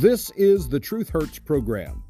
This is the Truth Hurts program.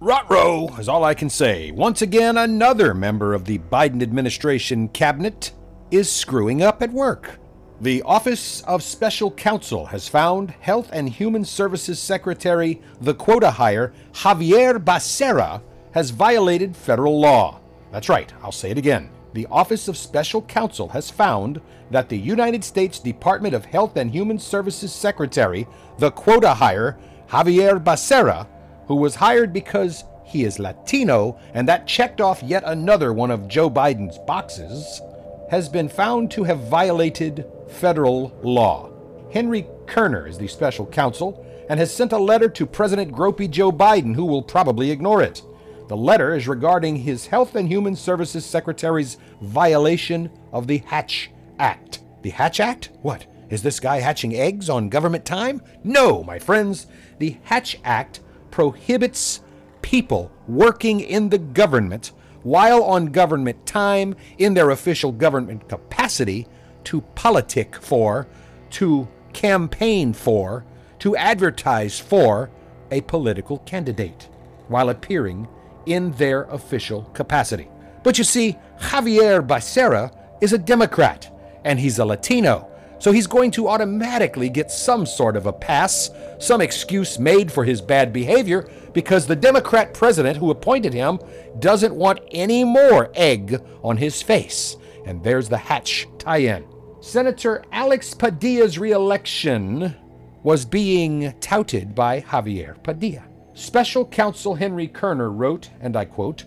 Rotro is all I can say. Once again, another member of the Biden administration cabinet is screwing up at work. The Office of Special Counsel has found Health and Human Services Secretary, the quota hire, Xavier Becerra, has violated federal law. That's right, I'll say it again. The Office of Special Counsel has found that the United States Department of Health and Human Services Secretary, the quota hire, Xavier Becerra, who was hired because he is Latino and that checked off yet another one of Joe Biden's boxes, has been found to have violated federal law. Henry Kerner is the special counsel and has sent a letter to President Gropey Joe Biden, who will probably ignore it. The letter is regarding his Health and Human Services Secretary's violation of the Hatch Act. The Hatch Act? What? Is this guy hatching eggs on government time? No, my friends. The Hatch Act prohibits people working in the government while on government time in their official government capacity to politic for, to campaign for, to advertise for a political candidate while appearing in their official capacity. But you see, Xavier Becerra is a Democrat and he's a Latino. So he's going to automatically get some sort of a pass, some excuse made for his bad behavior, because the Democrat president who appointed him doesn't want any more egg on his face. And there's the Hatch tie in. Senator Alex Padilla's reelection was being touted by Javier Padilla. Special Counsel Henry Kerner wrote, and I quote,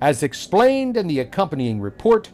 As explained in the accompanying report,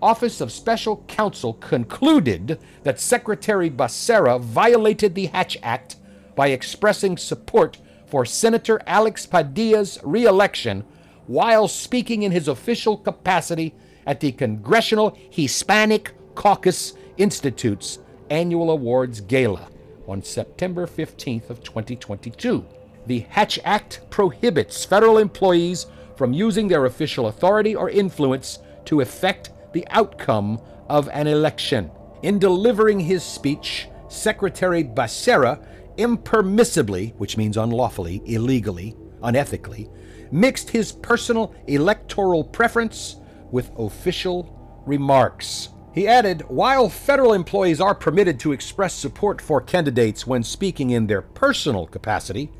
Office of Special Counsel concluded that Secretary Becerra violated the Hatch Act by expressing support for Senator Alex Padilla's reelection while speaking in his official capacity at the Congressional Hispanic Caucus Institute's annual awards gala on September 15th of 2022. The Hatch Act prohibits federal employees from using their official authority or influence to affect the outcome of an election. In delivering his speech, Secretary Becerra impermissibly, which means unlawfully, illegally, unethically, mixed his personal electoral preference with official remarks. He added, while federal employees are permitted to express support for candidates when speaking in their personal capacity,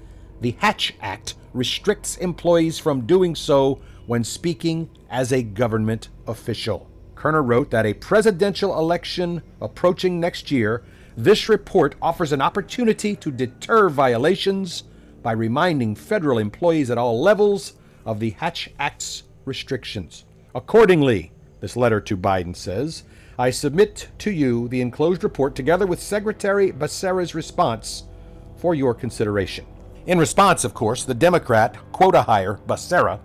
the Hatch Act restricts employees from doing so when speaking as a government official. Kerner wrote that a presidential election approaching next year, this report offers an opportunity to deter violations by reminding federal employees at all levels of the Hatch Act's restrictions. Accordingly, this letter to Biden says, I submit to you the enclosed report together with Secretary Becerra's response for your consideration. In response, of course, the Democrat quota hire, Becerra,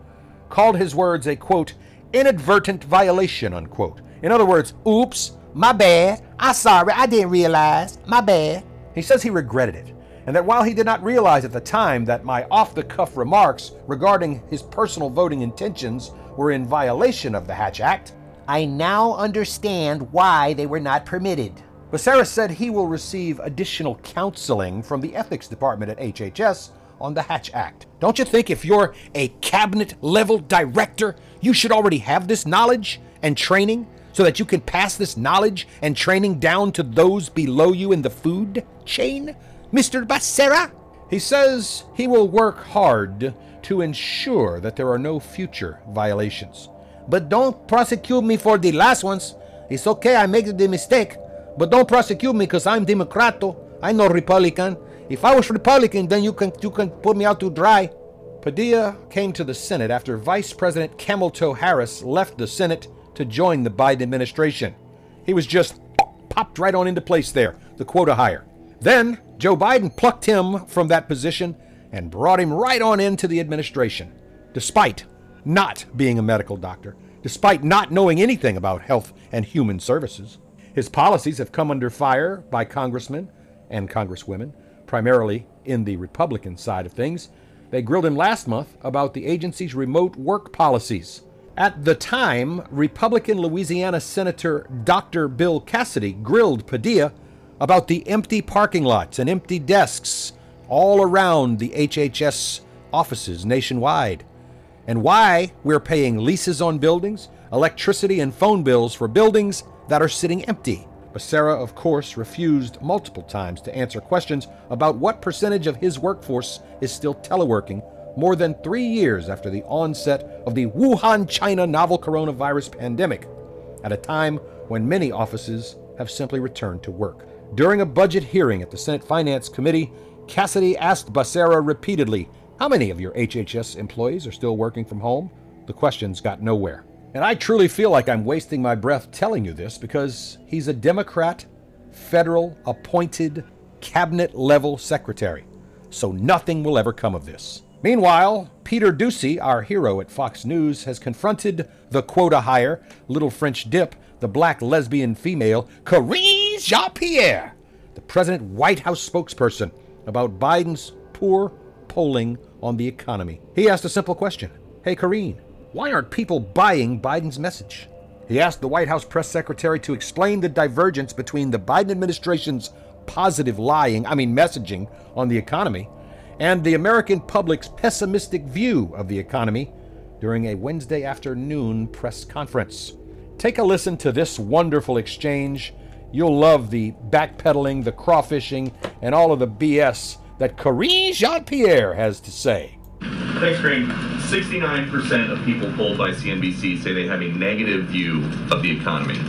called his words a quote, inadvertent violation, unquote. In other words, oops, my bad, I'm sorry, I didn't realize, my bad. He says he regretted it, and that while he did not realize at the time that my off the cuff remarks regarding his personal voting intentions were in violation of the Hatch Act, I now understand why they were not permitted. Becerra said he will receive additional counseling from the ethics department at HHS on the Hatch Act. Don't you think if you're a cabinet level director, you should already have this knowledge and training so that you can pass this knowledge and training down to those below you in the food chain? Mr. Becerra? He says he will work hard to ensure that there are no future violations. But don't prosecute me for the last ones. It's okay, I made the mistake. But don't prosecute me because I'm Democrato. I'm no Republican. If I was Republican, then you can you can put me out to dry. Padilla came to the Senate after Vice President Camel Harris left the Senate to join the Biden administration. He was just popped right on into place there, the quota hire. Then Joe Biden plucked him from that position and brought him right on into the administration, despite not being a medical doctor, despite not knowing anything about health and human services. His policies have come under fire by congressmen and congresswomen, primarily in the Republican side of things. They grilled him last month about the agency's remote work policies. At the time, Republican Louisiana Senator Dr. Bill Cassidy grilled Padilla about the empty parking lots and empty desks all around the HHS offices nationwide, and why we're paying leases on buildings, electricity and phone bills for buildings that are sitting empty. Becerra, of course, refused multiple times to answer questions about what percentage of his workforce is still teleworking more than three years after the onset of the Wuhan, China novel coronavirus pandemic, at a time when many offices have simply returned to work. During a budget hearing at the Senate Finance Committee, Cassidy asked Becerra repeatedly, How many of your HHS employees are still working from home? The questions got nowhere. And I truly feel like I'm wasting my breath telling you this because he's a Democrat, federal appointed, cabinet level secretary. So nothing will ever come of this. Meanwhile, Peter Doocy, our hero at Fox News, has confronted the quota hire, little French dip, the black lesbian female, Karine Jean Pierre, the President White House spokesperson, about Biden's poor polling on the economy. He asked a simple question Hey, Karine, why aren't people buying Biden's message? He asked the White House press secretary to explain the divergence between the Biden administration's positive lying, I mean messaging, on the economy and the American public's pessimistic view of the economy during a Wednesday afternoon press conference. Take a listen to this wonderful exchange. You'll love the backpedaling, the crawfishing, and all of the BS that Karine Jean Pierre has to say. Thanks, Green. 69% of people polled by CNBC say they have a negative view of the economy.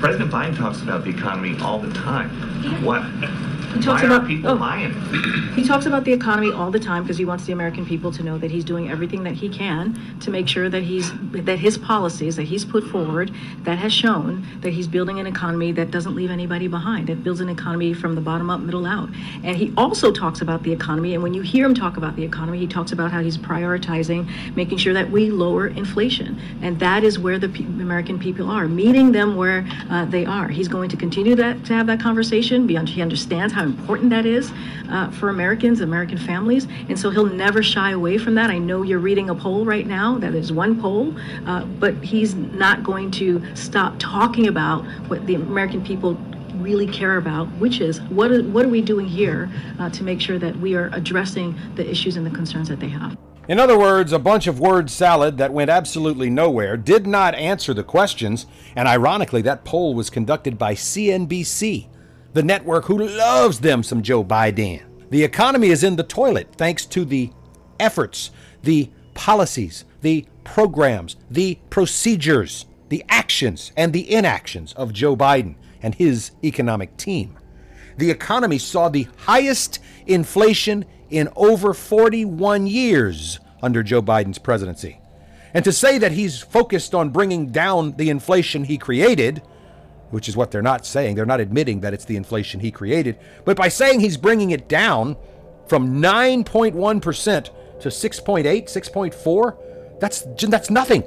President Biden talks about the economy all the time. What? He talks Why about are people oh, buying? he talks about the economy all the time because he wants the American people to know that he's doing everything that he can to make sure that he's that his policies that he's put forward that has shown that he's building an economy that doesn't leave anybody behind. It builds an economy from the bottom up, middle out. And he also talks about the economy. And when you hear him talk about the economy, he talks about how he's prioritizing making sure that we lower inflation. And that is where the pe- American people are, meeting them where uh, they are. He's going to continue that to have that conversation. Beyond he understands how important that is uh, for Americans, American families, and so he'll never shy away from that. I know you're reading a poll right now. That is one poll, uh, but he's not going to stop talking about what the American people really care about, which is what are, what are we doing here uh, to make sure that we are addressing the issues and the concerns that they have. In other words, a bunch of word salad that went absolutely nowhere, did not answer the questions, and ironically, that poll was conducted by CNBC, the network who loves them some Joe Biden. The economy is in the toilet thanks to the efforts, the policies, the programs, the procedures, the actions, and the inactions of Joe Biden and his economic team. The economy saw the highest inflation in over 41 years under Joe Biden's presidency. And to say that he's focused on bringing down the inflation he created, which is what they're not saying, they're not admitting that it's the inflation he created, but by saying he's bringing it down from 9.1% to 6.8, 6.4, that's that's nothing.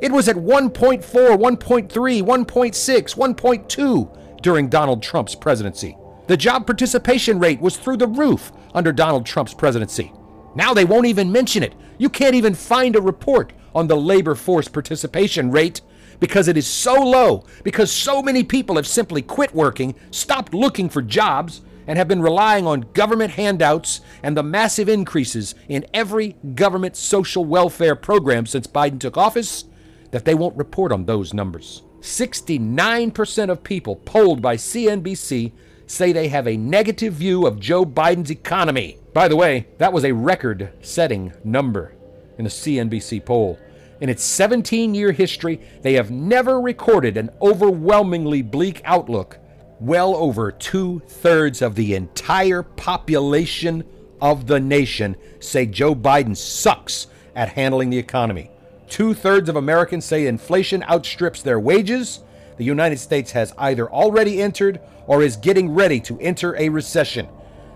It was at 1.4, 1.3, 1.6, 1.2 during Donald Trump's presidency. The job participation rate was through the roof under Donald Trump's presidency. Now they won't even mention it. You can't even find a report on the labor force participation rate because it is so low, because so many people have simply quit working, stopped looking for jobs, and have been relying on government handouts and the massive increases in every government social welfare program since Biden took office that they won't report on those numbers. 69% of people polled by CNBC say they have a negative view of Joe Biden's economy. By the way, that was a record setting number in a CNBC poll. In its 17 year history, they have never recorded an overwhelmingly bleak outlook. Well over two thirds of the entire population of the nation say Joe Biden sucks at handling the economy. Two thirds of Americans say inflation outstrips their wages. The United States has either already entered or is getting ready to enter a recession.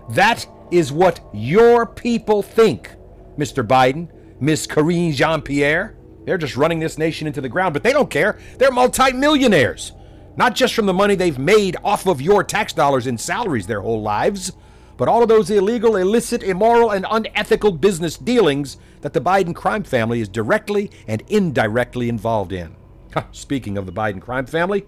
That is what your people think, Mr. Biden, Miss Karine Jean Pierre. They're just running this nation into the ground, but they don't care. They're multimillionaires. Not just from the money they've made off of your tax dollars in salaries their whole lives, but all of those illegal, illicit, immoral, and unethical business dealings that the Biden crime family is directly and indirectly involved in. Speaking of the Biden crime family,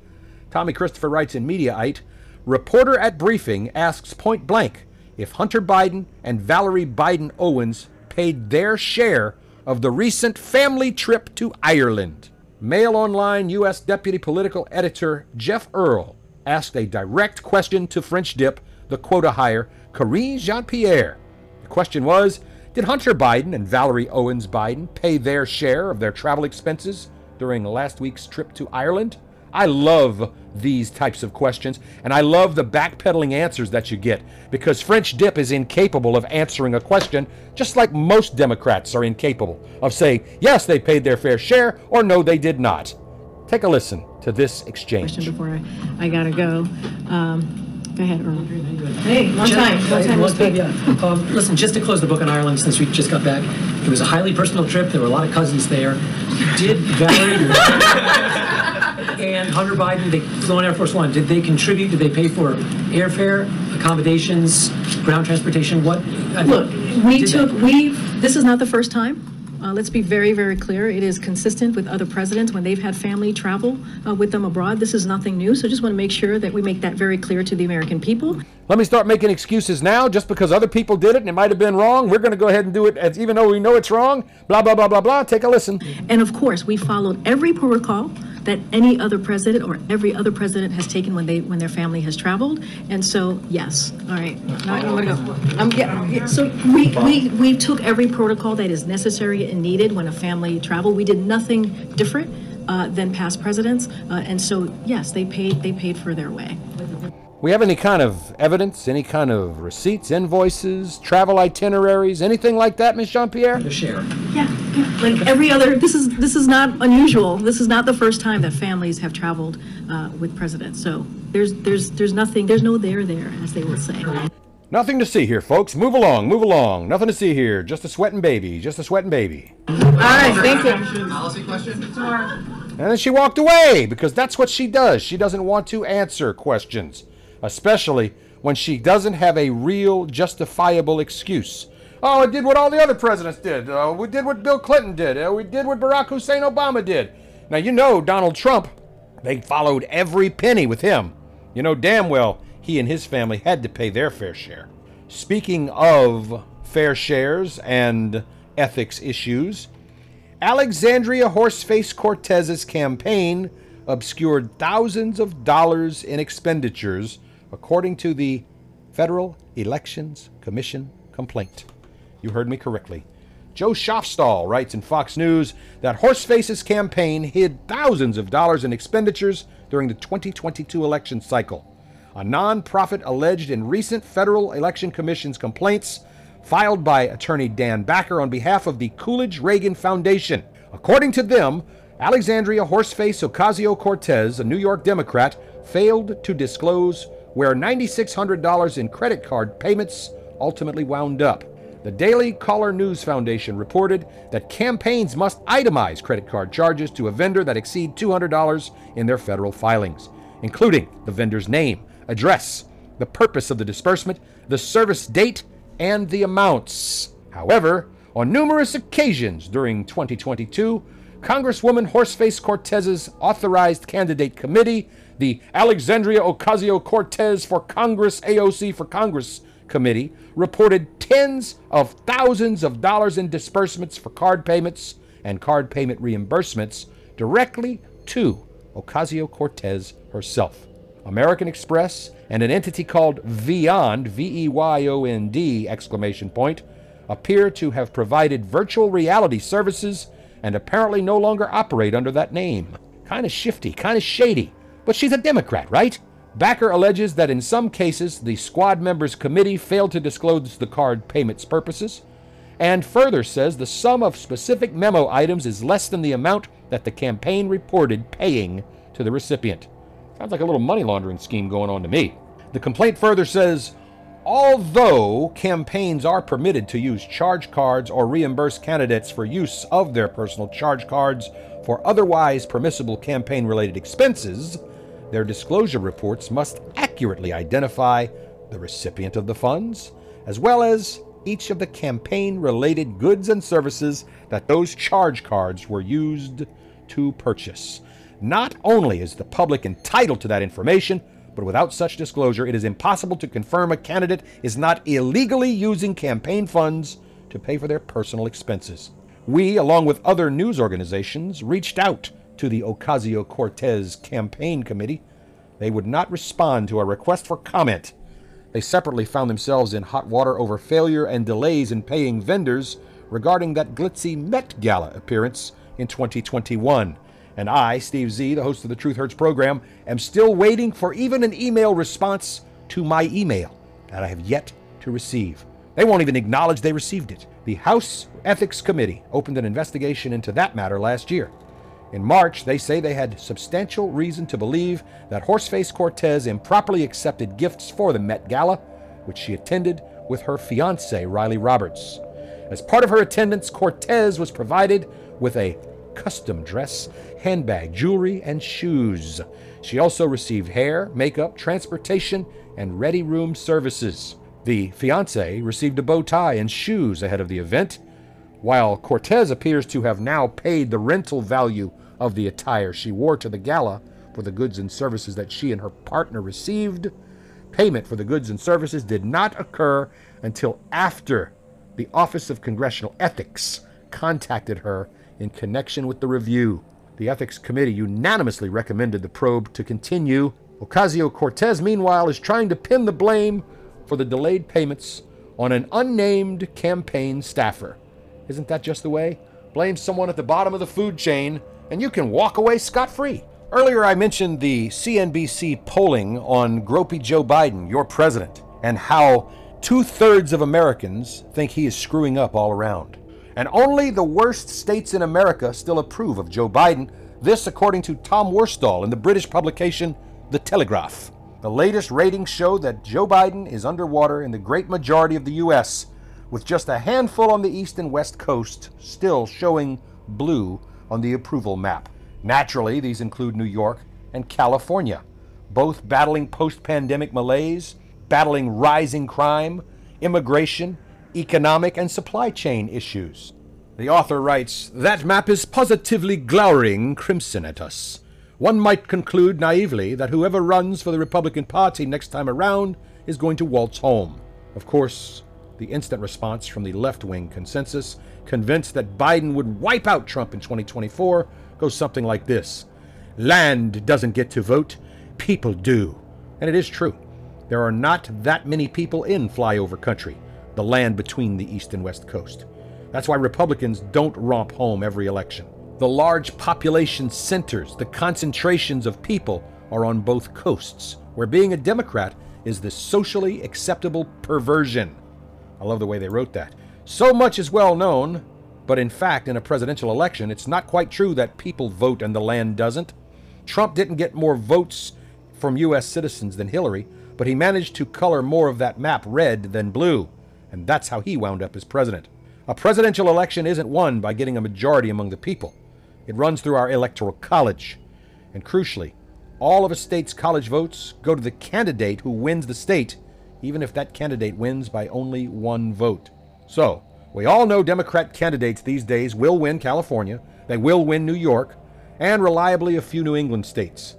Tommy Christopher writes in Mediaite Reporter at briefing asks point blank if Hunter Biden and Valerie Biden Owens paid their share of the recent family trip to Ireland. Mail Online U.S. Deputy Political Editor Geoff Earle asked a direct question to French dip, the quota hire, Karine Jean Pierre. The question was Did Hunter Biden and Valerie Owens Biden pay their share of their travel expenses during last week's trip to Ireland? I love these types of questions, and I love the backpedaling answers that you get because French Dip is incapable of answering a question, just like most Democrats are incapable of saying, yes, they paid their fair share, or no, they did not. Take a listen to this exchange. Question before I, I gotta go. Um, Go ahead, Earle. Hey, long time, long time no speak. Yeah. Um, listen, just to close the book on Ireland, since we just got back, it was a highly personal trip. There were a lot of cousins there. Did Valerie and Hunter Biden, they flew on Air Force One. Did they contribute? Did they pay for airfare, accommodations, ground transportation? What? Look, we took, we, this is not the first time uh, let's be very, very clear. It is consistent with other presidents when they've had family travel uh, with them abroad. This is nothing new. So I just want to make sure that we make that very clear to the American people. Let me start making excuses now just because other people did it and it might have been wrong. We're going to go ahead and do it as, even though we know it's wrong. Blah, blah, blah, blah, blah. Take a listen. And of course, we followed every protocol that any other president or every other president has taken when they when their family has traveled. And so, yes. All right. Now I'm going to go. So we, we, we took every protocol that is necessary and needed when a family traveled. We did nothing different uh, than past presidents. Uh, and so, yes, they paid they paid for their way. We have any kind of evidence, any kind of receipts, invoices, travel itineraries, anything like that, Ms. Jean Pierre? The share. Yeah, yeah, like every other. This is this is not unusual. This is not the first time that families have traveled uh, with presidents. So there's there's there's nothing. There's no there there, as they will say. Nothing to see here, folks. Move along, move along. Nothing to see here. Just a sweating baby. Just a sweating baby. All right, thank you. Policy question? And then she walked away because that's what she does. She doesn't want to answer questions especially when she doesn't have a real justifiable excuse. Oh, I did what all the other presidents did. Uh, we did what Bill Clinton did. Uh, we did what Barack Hussein Obama did. Now, you know Donald Trump, they followed every penny with him. You know damn well he and his family had to pay their fair share. Speaking of fair shares and ethics issues, Alexandria Horseface Cortez's campaign obscured thousands of dollars in expenditures according to the Federal Elections Commission complaint. You heard me correctly. Joe Schoffstall writes in Fox News that Horseface's campaign hid thousands of dollars in expenditures during the 2022 election cycle. A nonprofit alleged in recent Federal Election Commission's complaints filed by attorney Dan Backer on behalf of the Coolidge Reagan Foundation. According to them, Alexandria Horseface Ocasio Cortez, a New York Democrat, failed to disclose where $9,600 in credit card payments ultimately wound up. The Daily Caller News Foundation reported that campaigns must itemize credit card charges to a vendor that exceed $200 in their federal filings, including the vendor's name, address, the purpose of the disbursement, the service date, and the amounts. However, on numerous occasions during 2022, Congresswoman Horseface Cortez's authorized candidate committee the Alexandria Ocasio Cortez for Congress, AOC for Congress Committee, reported tens of thousands of dollars in disbursements for card payments and card payment reimbursements directly to Ocasio Cortez herself. American Express and an entity called Veyond, V E Y O N D exclamation point, appear to have provided virtual reality services and apparently no longer operate under that name. Kind of shifty, kind of shady. But she's a Democrat, right? Backer alleges that in some cases the squad members' committee failed to disclose the card payment's purposes, and further says the sum of specific memo items is less than the amount that the campaign reported paying to the recipient. Sounds like a little money laundering scheme going on to me. The complaint further says although campaigns are permitted to use charge cards or reimburse candidates for use of their personal charge cards for otherwise permissible campaign related expenses, their disclosure reports must accurately identify the recipient of the funds, as well as each of the campaign related goods and services that those charge cards were used to purchase. Not only is the public entitled to that information, but without such disclosure, it is impossible to confirm a candidate is not illegally using campaign funds to pay for their personal expenses. We, along with other news organizations, reached out to the Ocasio Cortez campaign committee. They would not respond to a request for comment. They separately found themselves in hot water over failure and delays in paying vendors regarding that glitzy Met Gala appearance in 2021. And I, Steve Z, the host of the Truth Hurts program, am still waiting for even an email response to my email that I have yet to receive. They won't even acknowledge they received it. The House Ethics Committee opened an investigation into that matter last year. In March, they say they had substantial reason to believe that Horseface Cortez improperly accepted gifts for the Met Gala, which she attended with her fiance, Riley Roberts. As part of her attendance, Cortez was provided with a custom dress, handbag, jewelry, and shoes. She also received hair, makeup, transportation, and ready room services. The fiance received a bow tie and shoes ahead of the event, while Cortez appears to have now paid the rental value of the attire she wore to the gala for the goods and services that she and her partner received. Payment for the goods and services did not occur until after the Office of Congressional Ethics contacted her in connection with the review. The Ethics Committee unanimously recommended the probe to continue. Ocasio Cortez, meanwhile, is trying to pin the blame for the delayed payments on an unnamed campaign staffer. Isn't that just the way? Blame someone at the bottom of the food chain, and you can walk away scot free. Earlier, I mentioned the CNBC polling on Gropey Joe Biden, your president, and how two thirds of Americans think he is screwing up all around. And only the worst states in America still approve of Joe Biden. This, according to Tom Worstall in the British publication The Telegraph. The latest ratings show that Joe Biden is underwater in the great majority of the U.S., with just a handful on the east and west coast still showing blue on the approval map. Naturally, these include New York and California, both battling post pandemic malaise, battling rising crime, immigration, economic, and supply chain issues. The author writes That map is positively glowering crimson at us. One might conclude naively that whoever runs for the Republican Party next time around is going to waltz home. Of course, the instant response from the left wing consensus, convinced that Biden would wipe out Trump in 2024, goes something like this Land doesn't get to vote, people do. And it is true. There are not that many people in flyover country, the land between the East and West Coast. That's why Republicans don't romp home every election. The large population centers, the concentrations of people, are on both coasts, where being a Democrat is the socially acceptable perversion. I love the way they wrote that. So much is well known, but in fact, in a presidential election, it's not quite true that people vote and the land doesn't. Trump didn't get more votes from U.S. citizens than Hillary, but he managed to color more of that map red than blue, and that's how he wound up as president. A presidential election isn't won by getting a majority among the people. It runs through our electoral college. And crucially, all of a state's college votes go to the candidate who wins the state, even if that candidate wins by only one vote. So, we all know Democrat candidates these days will win California, they will win New York, and reliably a few New England states.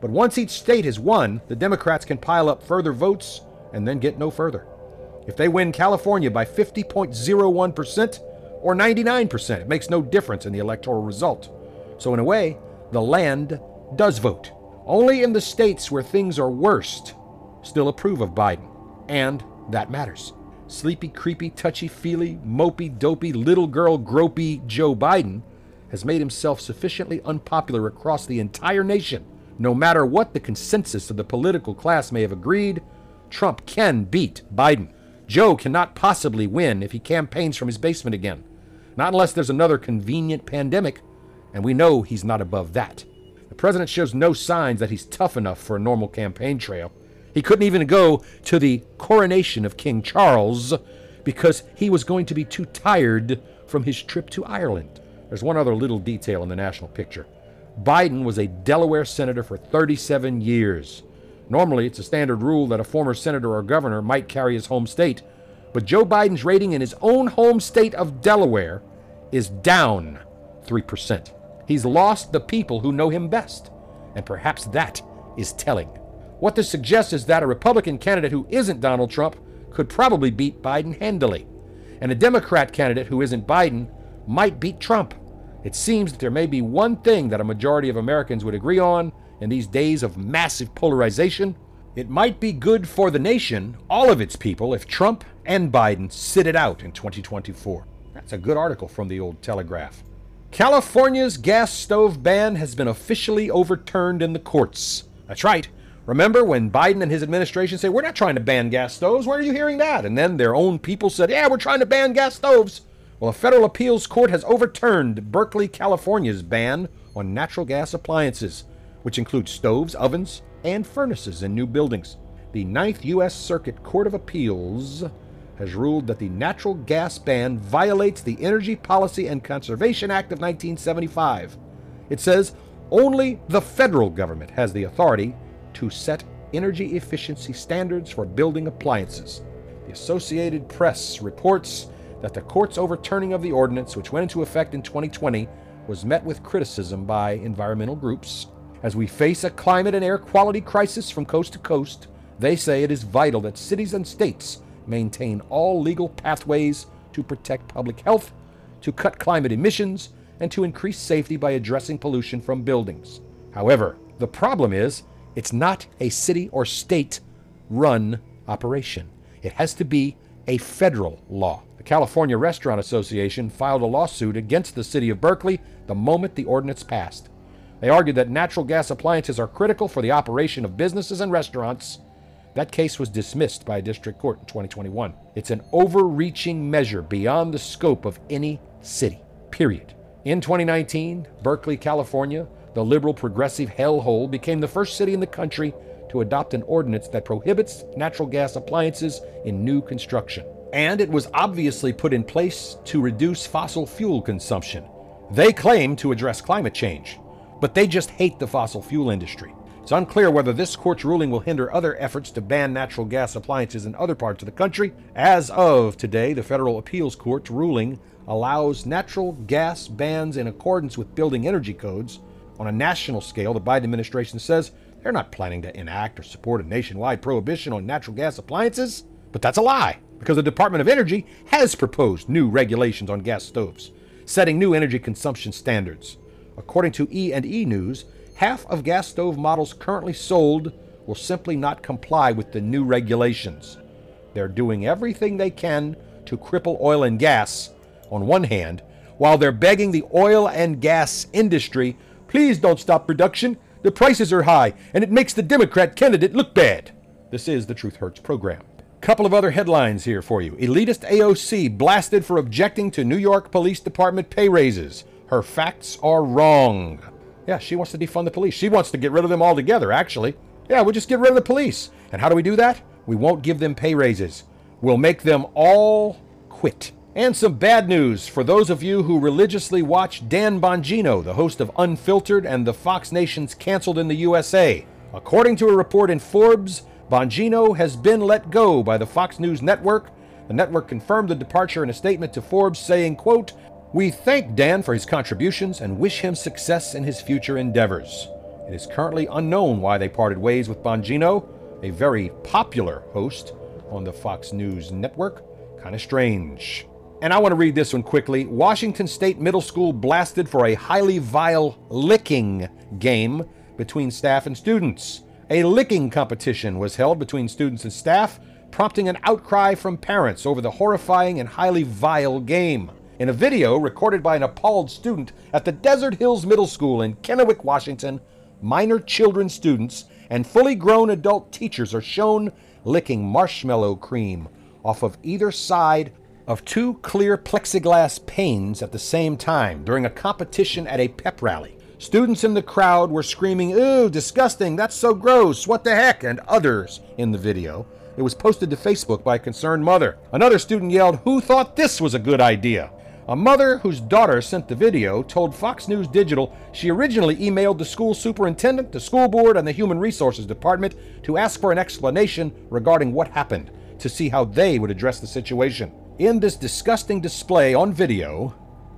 But once each state has won, the Democrats can pile up further votes and then get no further. If they win California by 50.01%, or 99%. It makes no difference in the electoral result. So, in a way, the land does vote. Only in the states where things are worst still approve of Biden. And that matters. Sleepy, creepy, touchy feely, mopey, dopey, little girl gropey Joe Biden has made himself sufficiently unpopular across the entire nation. No matter what the consensus of the political class may have agreed, Trump can beat Biden. Joe cannot possibly win if he campaigns from his basement again. Not unless there's another convenient pandemic, and we know he's not above that. The president shows no signs that he's tough enough for a normal campaign trail. He couldn't even go to the coronation of King Charles because he was going to be too tired from his trip to Ireland. There's one other little detail in the national picture. Biden was a Delaware senator for 37 years. Normally, it's a standard rule that a former senator or governor might carry his home state, but Joe Biden's rating in his own home state of Delaware is down 3%. He's lost the people who know him best, and perhaps that is telling. What this suggests is that a Republican candidate who isn't Donald Trump could probably beat Biden handily, and a Democrat candidate who isn't Biden might beat Trump. It seems that there may be one thing that a majority of Americans would agree on in these days of massive polarization. It might be good for the nation, all of its people, if Trump and Biden sit it out in 2024. That's a good article from the old Telegraph. California's gas stove ban has been officially overturned in the courts. That's right. Remember when Biden and his administration said, We're not trying to ban gas stoves? Where are you hearing that? And then their own people said, Yeah, we're trying to ban gas stoves. Well, a federal appeals court has overturned Berkeley, California's ban on natural gas appliances, which includes stoves, ovens, and furnaces in new buildings. The Ninth U.S. Circuit Court of Appeals has ruled that the natural gas ban violates the Energy Policy and Conservation Act of 1975. It says only the federal government has the authority to set energy efficiency standards for building appliances. The Associated Press reports that the court's overturning of the ordinance, which went into effect in 2020, was met with criticism by environmental groups. As we face a climate and air quality crisis from coast to coast, they say it is vital that cities and states maintain all legal pathways to protect public health, to cut climate emissions, and to increase safety by addressing pollution from buildings. However, the problem is it's not a city or state run operation. It has to be a federal law. The California Restaurant Association filed a lawsuit against the city of Berkeley the moment the ordinance passed. They argued that natural gas appliances are critical for the operation of businesses and restaurants. That case was dismissed by a district court in 2021. It's an overreaching measure beyond the scope of any city, period. In 2019, Berkeley, California, the liberal progressive hellhole, became the first city in the country to adopt an ordinance that prohibits natural gas appliances in new construction and it was obviously put in place to reduce fossil fuel consumption. They claim to address climate change, but they just hate the fossil fuel industry. It's unclear whether this court's ruling will hinder other efforts to ban natural gas appliances in other parts of the country. As of today, the Federal Appeals Court's ruling allows natural gas bans in accordance with building energy codes. On a national scale, the Biden administration says they're not planning to enact or support a nationwide prohibition on natural gas appliances, but that's a lie because the Department of Energy has proposed new regulations on gas stoves, setting new energy consumption standards. According to E&E News, half of gas stove models currently sold will simply not comply with the new regulations. They're doing everything they can to cripple oil and gas on one hand, while they're begging the oil and gas industry, please don't stop production. The prices are high, and it makes the Democrat candidate look bad. This is the Truth Hurts program. Couple of other headlines here for you. Elitist AOC blasted for objecting to New York Police Department pay raises. Her facts are wrong. Yeah, she wants to defund the police. She wants to get rid of them altogether, actually. Yeah, we'll just get rid of the police. And how do we do that? We won't give them pay raises. We'll make them all quit. And some bad news for those of you who religiously watch Dan Bongino, the host of Unfiltered and the Fox Nation's Canceled in the USA. According to a report in Forbes, Bongino has been let go by the Fox News network. The network confirmed the departure in a statement to Forbes saying, quote, We thank Dan for his contributions and wish him success in his future endeavors. It is currently unknown why they parted ways with Bongino, a very popular host on the Fox News network. Kind of strange. And I want to read this one quickly. Washington State Middle School blasted for a highly vile licking game between staff and students. A licking competition was held between students and staff, prompting an outcry from parents over the horrifying and highly vile game. In a video recorded by an appalled student at the Desert Hills Middle School in Kennewick, Washington, minor children students and fully grown adult teachers are shown licking marshmallow cream off of either side of two clear plexiglass panes at the same time during a competition at a pep rally. Students in the crowd were screaming, Ooh, disgusting, that's so gross, what the heck, and others in the video. It was posted to Facebook by a concerned mother. Another student yelled, Who thought this was a good idea? A mother whose daughter sent the video told Fox News Digital she originally emailed the school superintendent, the school board, and the Human Resources Department to ask for an explanation regarding what happened to see how they would address the situation. In this disgusting display on video,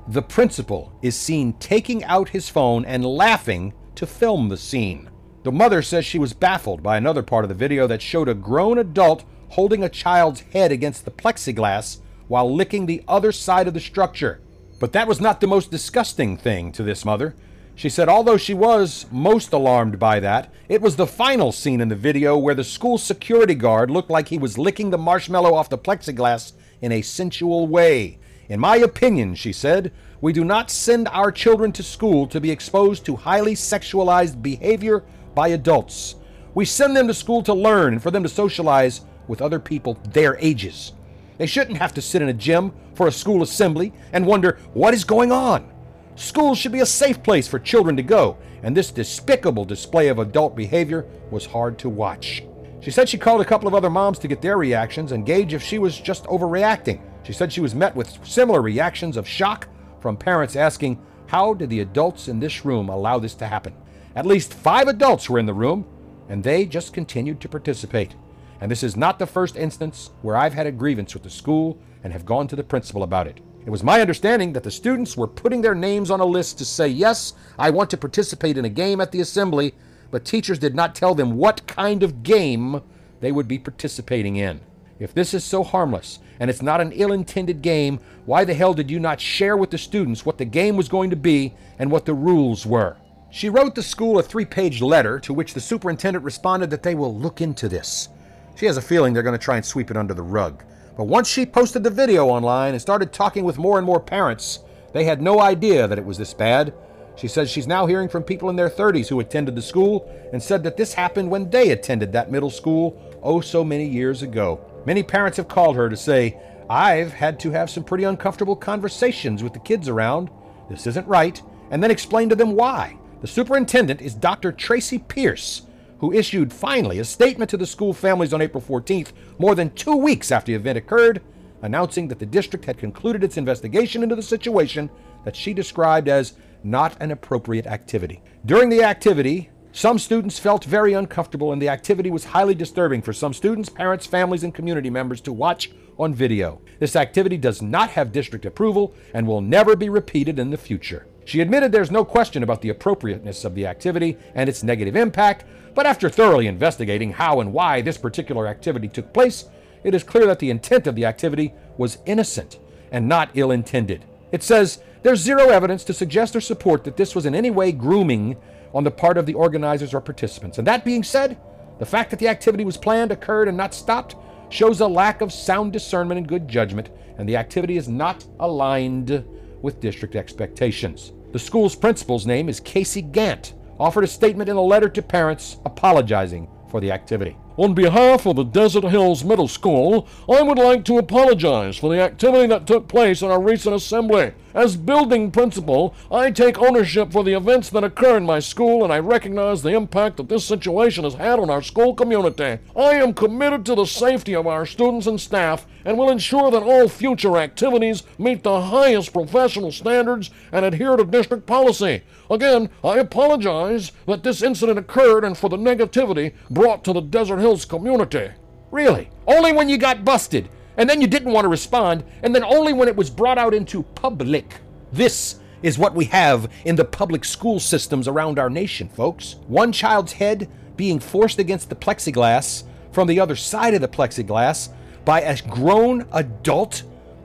the principal is seen taking out his phone and laughing to film the scene. The mother says she was baffled by another part of the video that showed a grown adult holding a child's head against the plexiglass while licking the other side of the structure. But that was not the most disgusting thing to this mother. She said although she was most alarmed by that, it was the final scene in the video where the school security guard looked like he was licking the marshmallow off the plexiglass in a sensual way. In my opinion, she said, we do not send our children to school to be exposed to highly sexualized behavior by adults. We send them to school to learn and for them to socialize with other people their ages. They shouldn't have to sit in a gym for a school assembly and wonder what is going on. School should be a safe place for children to go, and this despicable display of adult behavior was hard to watch. She said she called a couple of other moms to get their reactions and gauge if she was just overreacting. She said she was met with similar reactions of shock from parents asking, How did the adults in this room allow this to happen? At least five adults were in the room, and they just continued to participate. And this is not the first instance where I've had a grievance with the school and have gone to the principal about it. It was my understanding that the students were putting their names on a list to say, Yes, I want to participate in a game at the assembly, but teachers did not tell them what kind of game they would be participating in. If this is so harmless and it's not an ill intended game, why the hell did you not share with the students what the game was going to be and what the rules were? She wrote the school a three page letter to which the superintendent responded that they will look into this. She has a feeling they're going to try and sweep it under the rug. But once she posted the video online and started talking with more and more parents, they had no idea that it was this bad. She says she's now hearing from people in their 30s who attended the school and said that this happened when they attended that middle school oh so many years ago. Many parents have called her to say, I've had to have some pretty uncomfortable conversations with the kids around. This isn't right, and then explain to them why. The superintendent is Dr. Traci Pierce, who issued finally a statement to the school families on April 14th, more than two weeks after the event occurred, announcing that the district had concluded its investigation into the situation that she described as not an appropriate activity. During the activity, some students felt very uncomfortable, and the activity was highly disturbing for some students, parents, families, and community members to watch on video. This activity does not have district approval and will never be repeated in the future. She admitted there's no question about the appropriateness of the activity and its negative impact, but after thoroughly investigating how and why this particular activity took place, it is clear that the intent of the activity was innocent and not ill intended. It says there's zero evidence to suggest or support that this was in any way grooming on the part of the organizers or participants. And that being said, the fact that the activity was planned, occurred, and not stopped shows a lack of sound discernment and good judgment, and the activity is not aligned with district expectations. The school's principal's name is Casey Gant, offered a statement in a letter to parents apologizing for the activity. On behalf of the Desert Hills Middle School, I would like to apologize for the activity that took place in our recent assembly. As building principal, I take ownership for the events that occur in my school and I recognize the impact that this situation has had on our school community. I am committed to the safety of our students and staff and will ensure that all future activities meet the highest professional standards and adhere to district policy. Again, I apologize that this incident occurred and for the negativity brought to the Desert Hills community. Really? Only when you got busted, and then you didn't want to respond, and then only when it was brought out into public. This is what we have in the public school systems around our nation, folks. One child's head being forced against the plexiglass from the other side of the plexiglass by a grown adult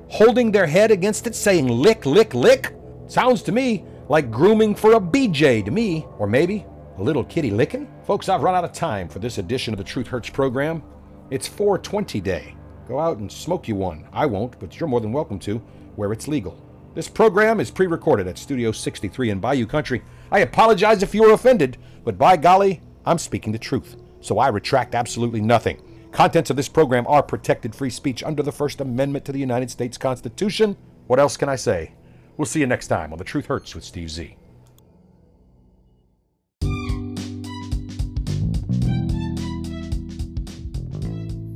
holding their head against it saying lick, lick, lick. Sounds to me like grooming for a BJ to me, or maybe a little kitty licking. Folks, I've run out of time for this edition of the Truth Hurts program. It's 420 day. Go out and smoke you one. I won't, but you're more than welcome to, where it's legal. This program is pre recorded at Studio 63 in Bayou Country. I apologize if you were offended, but by golly, I'm speaking the truth, so I retract absolutely nothing. Contents of this program are protected free speech under the First Amendment to the United States Constitution. What else can I say? We'll see you next time on The Truth Hurts with Steve Z.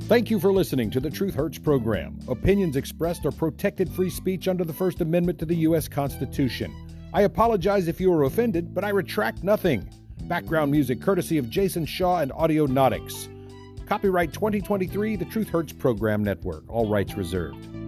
Thank you for listening to the Truth Hurts program. Opinions expressed are protected free speech under the First Amendment to the U.S. Constitution. I apologize if you were offended, but I retract nothing. Background music courtesy of Jason Shaw and Audionautix. Copyright 2023, the Truth Hurts Program Network, all rights reserved.